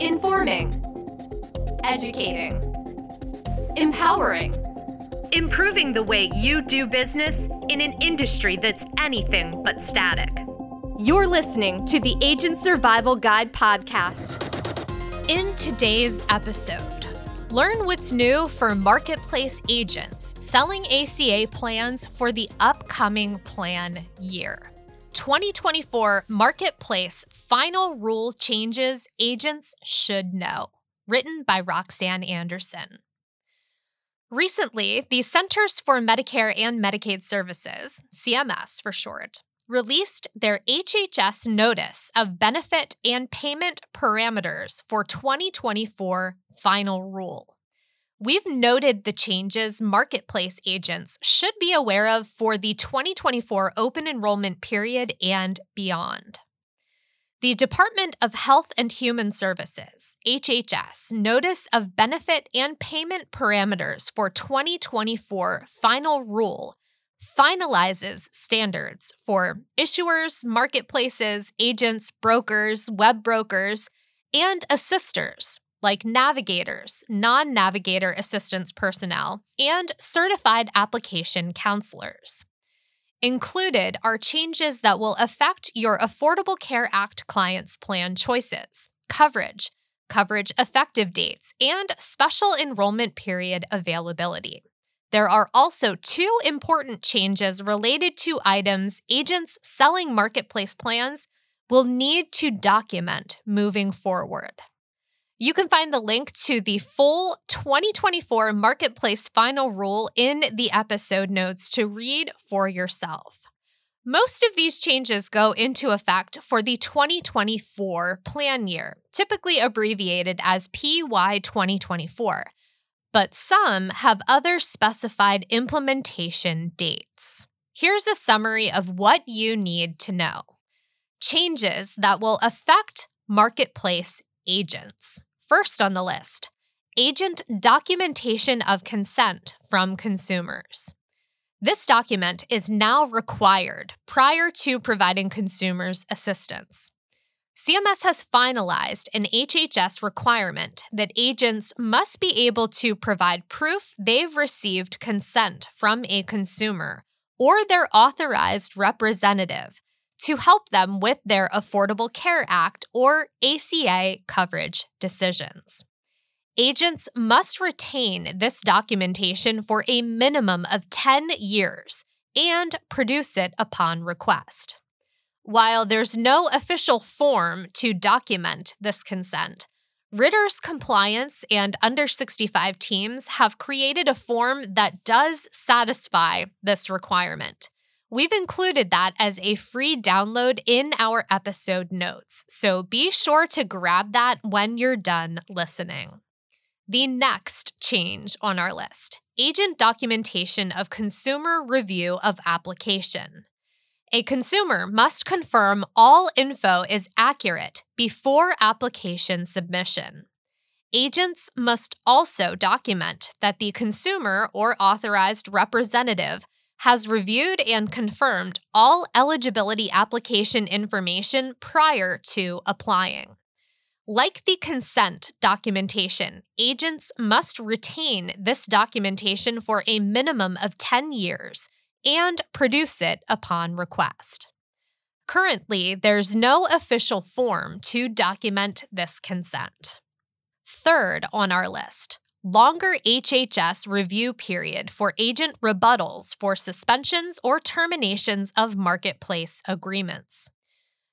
Informing, educating, empowering, improving the way you do business in an industry that's anything but static. You're listening to the Agent Survival Guide podcast. In today's episode, learn what's new for marketplace agents selling ACA plans for the upcoming plan year. 2024 Marketplace Final Rule Changes Agents Should Know, written by Roxanne Anderson. Recently, the Centers for Medicare and Medicaid Services, CMS for short, released their HHS Notice of Benefit and Payment Parameters for 2024 Final Rule. We've noted the changes marketplace agents should be aware of for the 2024 open enrollment period and beyond. The Department of Health and Human Services, HHS, Notice of Benefit and Payment Parameters for 2024 Final Rule finalizes standards for issuers, marketplaces, agents, brokers, web brokers, and assisters like navigators, non navigator assistance personnel, and certified application counselors. Included are changes that will affect your Affordable Care Act clients' plan choices, coverage, coverage effective dates, and special enrollment period availability. There are also two important changes related to items agents selling marketplace plans will need to document moving forward. You can find the link to the full 2024 Marketplace Final Rule in the episode notes to read for yourself. Most of these changes go into effect for the 2024 plan year, typically abbreviated as PY 2024, but some have other specified implementation dates. Here's a summary of what you need to know changes that will affect marketplace agents. First on the list agent documentation of consent from consumers. This document is now required prior to providing consumers assistance. CMS has finalized an HHS requirement that agents must be able to provide proof they've received consent from a consumer or their authorized representative to help them with their Affordable Care Act or ACA coverage decisions. Agents must retain this documentation for a minimum of 10 years and produce it upon request. While there's no official form to document this consent, Ritter's compliance and under 65 teams have created a form that does satisfy this requirement. We've included that as a free download in our episode notes, so be sure to grab that when you're done listening. The next change on our list agent documentation of consumer review of application. A consumer must confirm all info is accurate before application submission. Agents must also document that the consumer or authorized representative has reviewed and confirmed all eligibility application information prior to applying. Like the consent documentation, agents must retain this documentation for a minimum of 10 years and produce it upon request. Currently, there's no official form to document this consent. Third on our list, longer HHS review period for agent rebuttals for suspensions or terminations of marketplace agreements.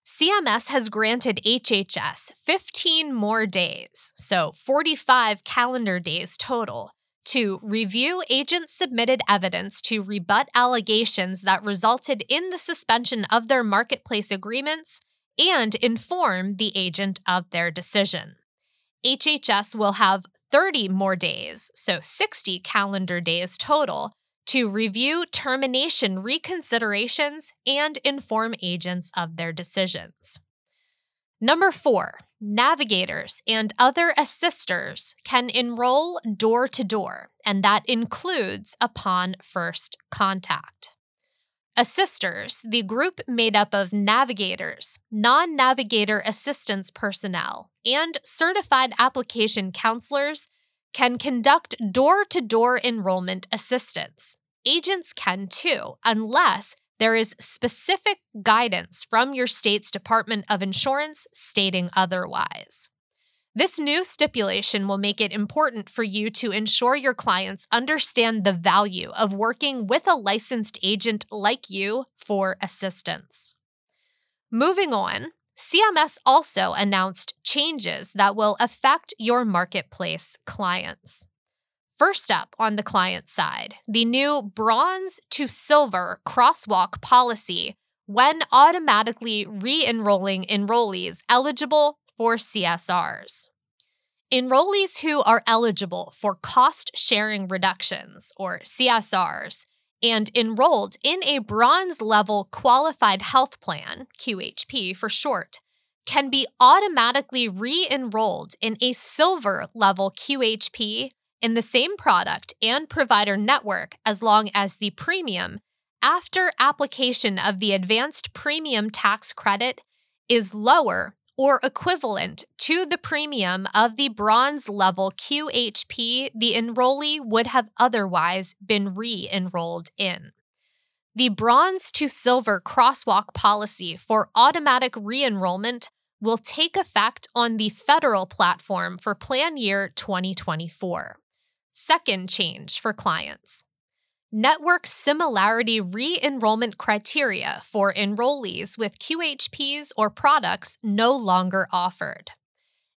CMS has granted HHS 15 more days, so 45 calendar days total, to review agent submitted evidence to rebut allegations that resulted in the suspension of their marketplace agreements and inform the agent of their decision. HHS will have 30 more days, so 60 calendar days total, to review termination reconsiderations and inform agents of their decisions. Number four, navigators and other assisters can enroll door to door, and that includes upon first contact. Uh, Assisters, the group made up of navigators, non navigator assistance personnel, and certified application counselors, can conduct door to door enrollment assistance. Agents can too, unless there is specific guidance from your state's Department of Insurance stating otherwise. This new stipulation will make it important for you to ensure your clients understand the value of working with a licensed agent like you for assistance. Moving on, CMS also announced changes that will affect your marketplace clients. First up on the client side, the new bronze to silver crosswalk policy when automatically re enrolling enrollees eligible for CSRs. Enrollees who are eligible for cost sharing reductions, or CSRs, and enrolled in a bronze level qualified health plan, QHP for short, can be automatically re enrolled in a silver level QHP in the same product and provider network as long as the premium after application of the advanced premium tax credit is lower or equivalent to the premium of the bronze level QHP the enrollee would have otherwise been re enrolled in. The bronze to silver crosswalk policy for automatic re enrollment will take effect on the federal platform for plan year 2024. Second change for clients network similarity re enrollment criteria for enrollees with QHPs or products no longer offered.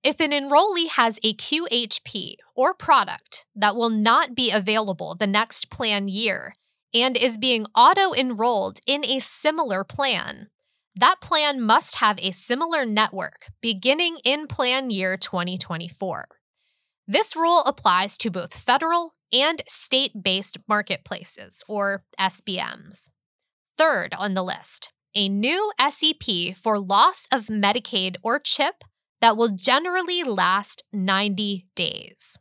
If an enrollee has a QHP or product that will not be available the next plan year and is being auto enrolled in a similar plan, that plan must have a similar network beginning in plan year 2024. This rule applies to both federal and state based marketplaces, or SBMs. Third on the list, a new SEP for loss of Medicaid or CHIP that will generally last 90 days.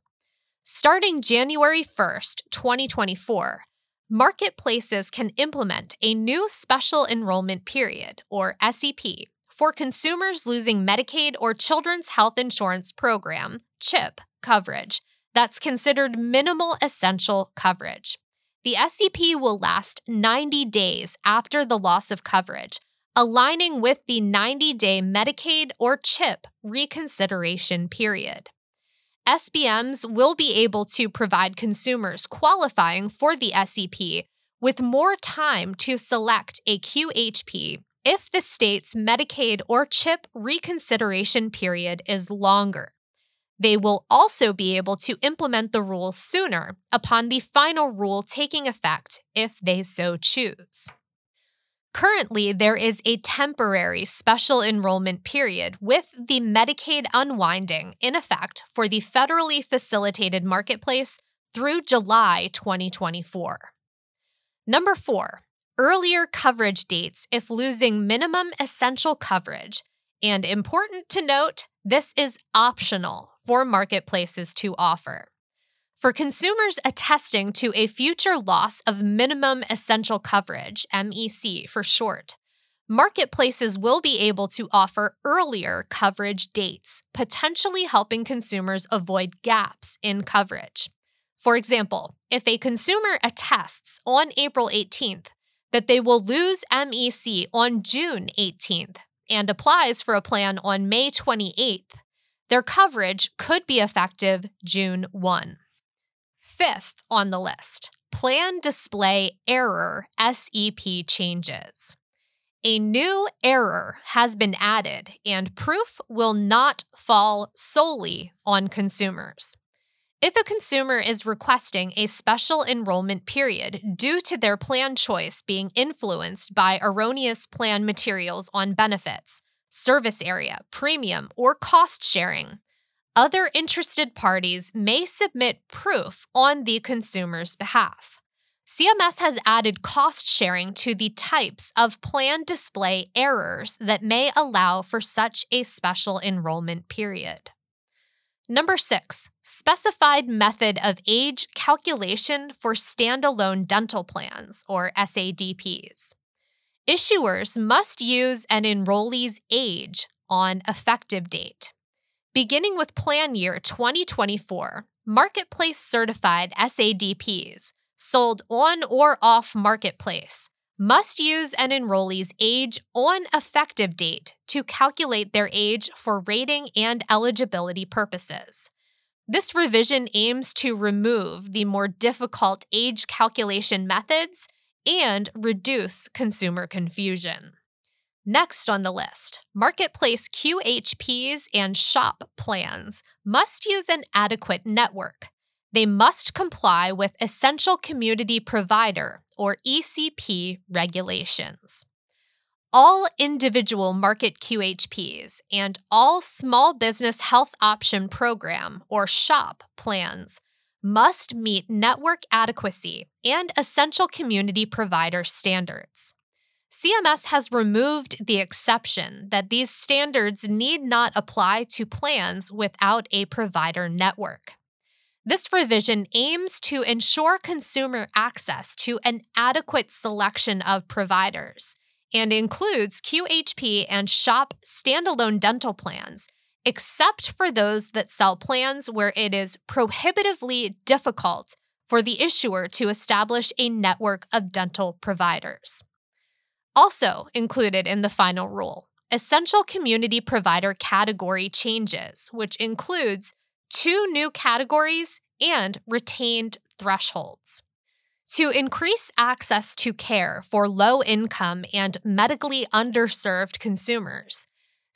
Starting January 1st, 2024, marketplaces can implement a new special enrollment period, or SEP, for consumers losing Medicaid or Children's Health Insurance Program, CHIP, coverage that's considered minimal essential coverage. The SEP will last 90 days after the loss of coverage, aligning with the 90 day Medicaid or CHIP reconsideration period. SBMs will be able to provide consumers qualifying for the SEP with more time to select a QHP if the state's Medicaid or CHIP reconsideration period is longer. They will also be able to implement the rule sooner upon the final rule taking effect if they so choose. Currently, there is a temporary special enrollment period with the Medicaid unwinding in effect for the federally facilitated marketplace through July 2024. Number four, earlier coverage dates if losing minimum essential coverage. And important to note, this is optional for marketplaces to offer. For consumers attesting to a future loss of minimum essential coverage, MEC for short, marketplaces will be able to offer earlier coverage dates, potentially helping consumers avoid gaps in coverage. For example, if a consumer attests on April 18th that they will lose MEC on June 18th and applies for a plan on May 28th, their coverage could be effective June 1. Fifth on the list Plan Display Error SEP changes. A new error has been added, and proof will not fall solely on consumers. If a consumer is requesting a special enrollment period due to their plan choice being influenced by erroneous plan materials on benefits, service area, premium, or cost sharing. Other interested parties may submit proof on the consumer's behalf. CMS has added cost sharing to the types of plan display errors that may allow for such a special enrollment period. Number six, specified method of age calculation for standalone dental plans, or SADPs. Issuers must use an enrollee's age on effective date. Beginning with plan year 2024, Marketplace certified SADPs sold on or off Marketplace must use an enrollee's age on effective date to calculate their age for rating and eligibility purposes. This revision aims to remove the more difficult age calculation methods and reduce consumer confusion. Next on the list, marketplace QHPs and shop plans must use an adequate network. They must comply with Essential Community Provider or ECP regulations. All individual market QHPs and all Small Business Health Option Program or SHOP plans must meet network adequacy and essential community provider standards. CMS has removed the exception that these standards need not apply to plans without a provider network. This revision aims to ensure consumer access to an adequate selection of providers and includes QHP and SHOP standalone dental plans, except for those that sell plans where it is prohibitively difficult for the issuer to establish a network of dental providers. Also included in the final rule, essential community provider category changes, which includes two new categories and retained thresholds. To increase access to care for low income and medically underserved consumers,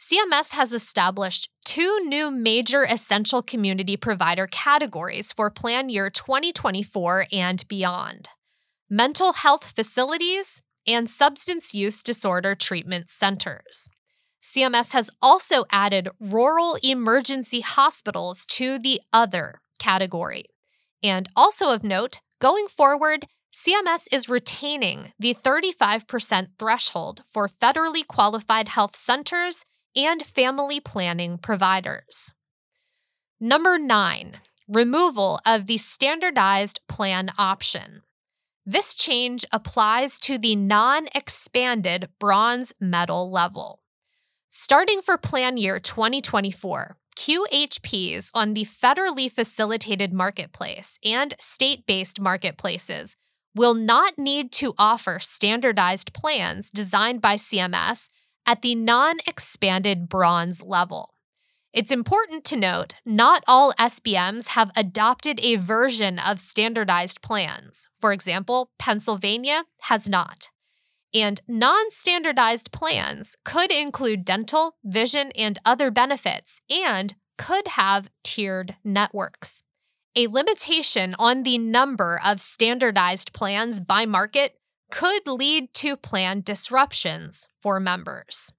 CMS has established two new major essential community provider categories for plan year 2024 and beyond mental health facilities and substance use disorder treatment centers. CMS has also added rural emergency hospitals to the other category. And also of note, going forward, CMS is retaining the 35% threshold for federally qualified health centers and family planning providers. Number nine, removal of the standardized plan option. This change applies to the non expanded bronze metal level. Starting for plan year 2024, QHPs on the federally facilitated marketplace and state based marketplaces will not need to offer standardized plans designed by CMS at the non expanded bronze level. It's important to note not all SBMs have adopted a version of standardized plans. For example, Pennsylvania has not. And non standardized plans could include dental, vision, and other benefits, and could have tiered networks. A limitation on the number of standardized plans by market could lead to plan disruptions for members.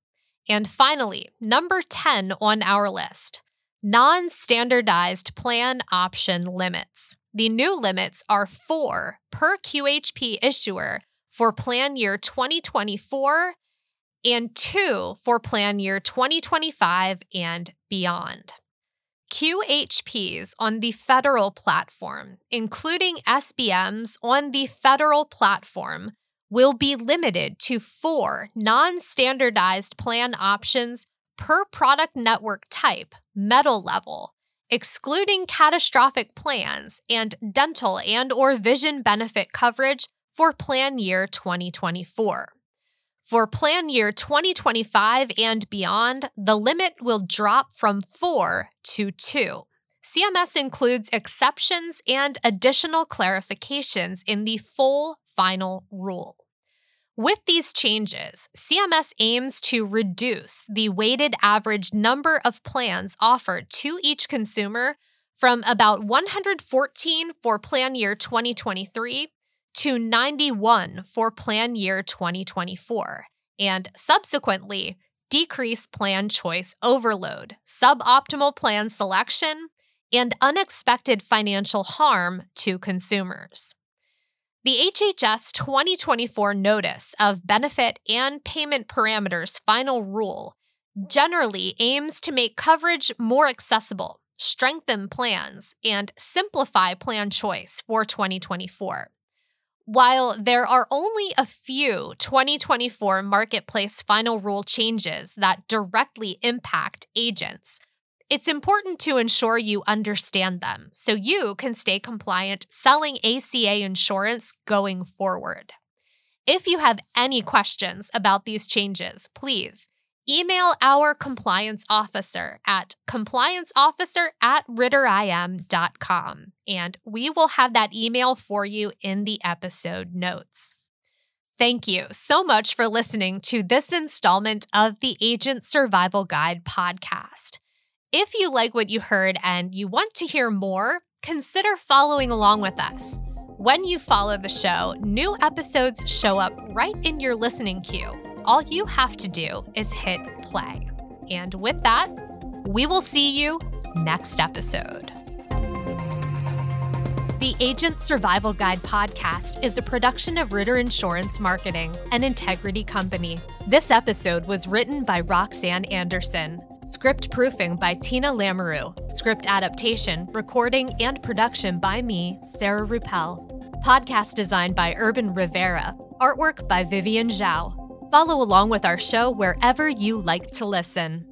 And finally, number 10 on our list non standardized plan option limits. The new limits are four per QHP issuer for plan year 2024 and two for plan year 2025 and beyond. QHPs on the federal platform, including SBMs on the federal platform, will be limited to four non standardized plan options per product network type, metal level, excluding catastrophic plans and dental and or vision benefit coverage for plan year 2024. For plan year 2025 and beyond, the limit will drop from 4 to 2. CMS includes exceptions and additional clarifications in the full final rule. With these changes, CMS aims to reduce the weighted average number of plans offered to each consumer from about 114 for plan year 2023 to 91 for plan year 2024, and subsequently decrease plan choice overload, suboptimal plan selection, and unexpected financial harm to consumers. The HHS 2024 Notice of Benefit and Payment Parameters Final Rule generally aims to make coverage more accessible, strengthen plans, and simplify plan choice for 2024. While there are only a few 2024 marketplace final rule changes that directly impact agents, it's important to ensure you understand them so you can stay compliant selling ACA insurance going forward. If you have any questions about these changes, please email our compliance officer at complianceofficer at ritterim.com, and we will have that email for you in the episode notes. Thank you so much for listening to this installment of the Agent Survival Guide podcast. If you like what you heard and you want to hear more, consider following along with us. When you follow the show, new episodes show up right in your listening queue. All you have to do is hit play. And with that, we will see you next episode. The Agent Survival Guide podcast is a production of Ritter Insurance Marketing, an integrity company. This episode was written by Roxanne Anderson. Script proofing by Tina Lamoreux. Script adaptation, recording, and production by me, Sarah Rueppel. Podcast design by Urban Rivera. Artwork by Vivian Zhao. Follow along with our show wherever you like to listen.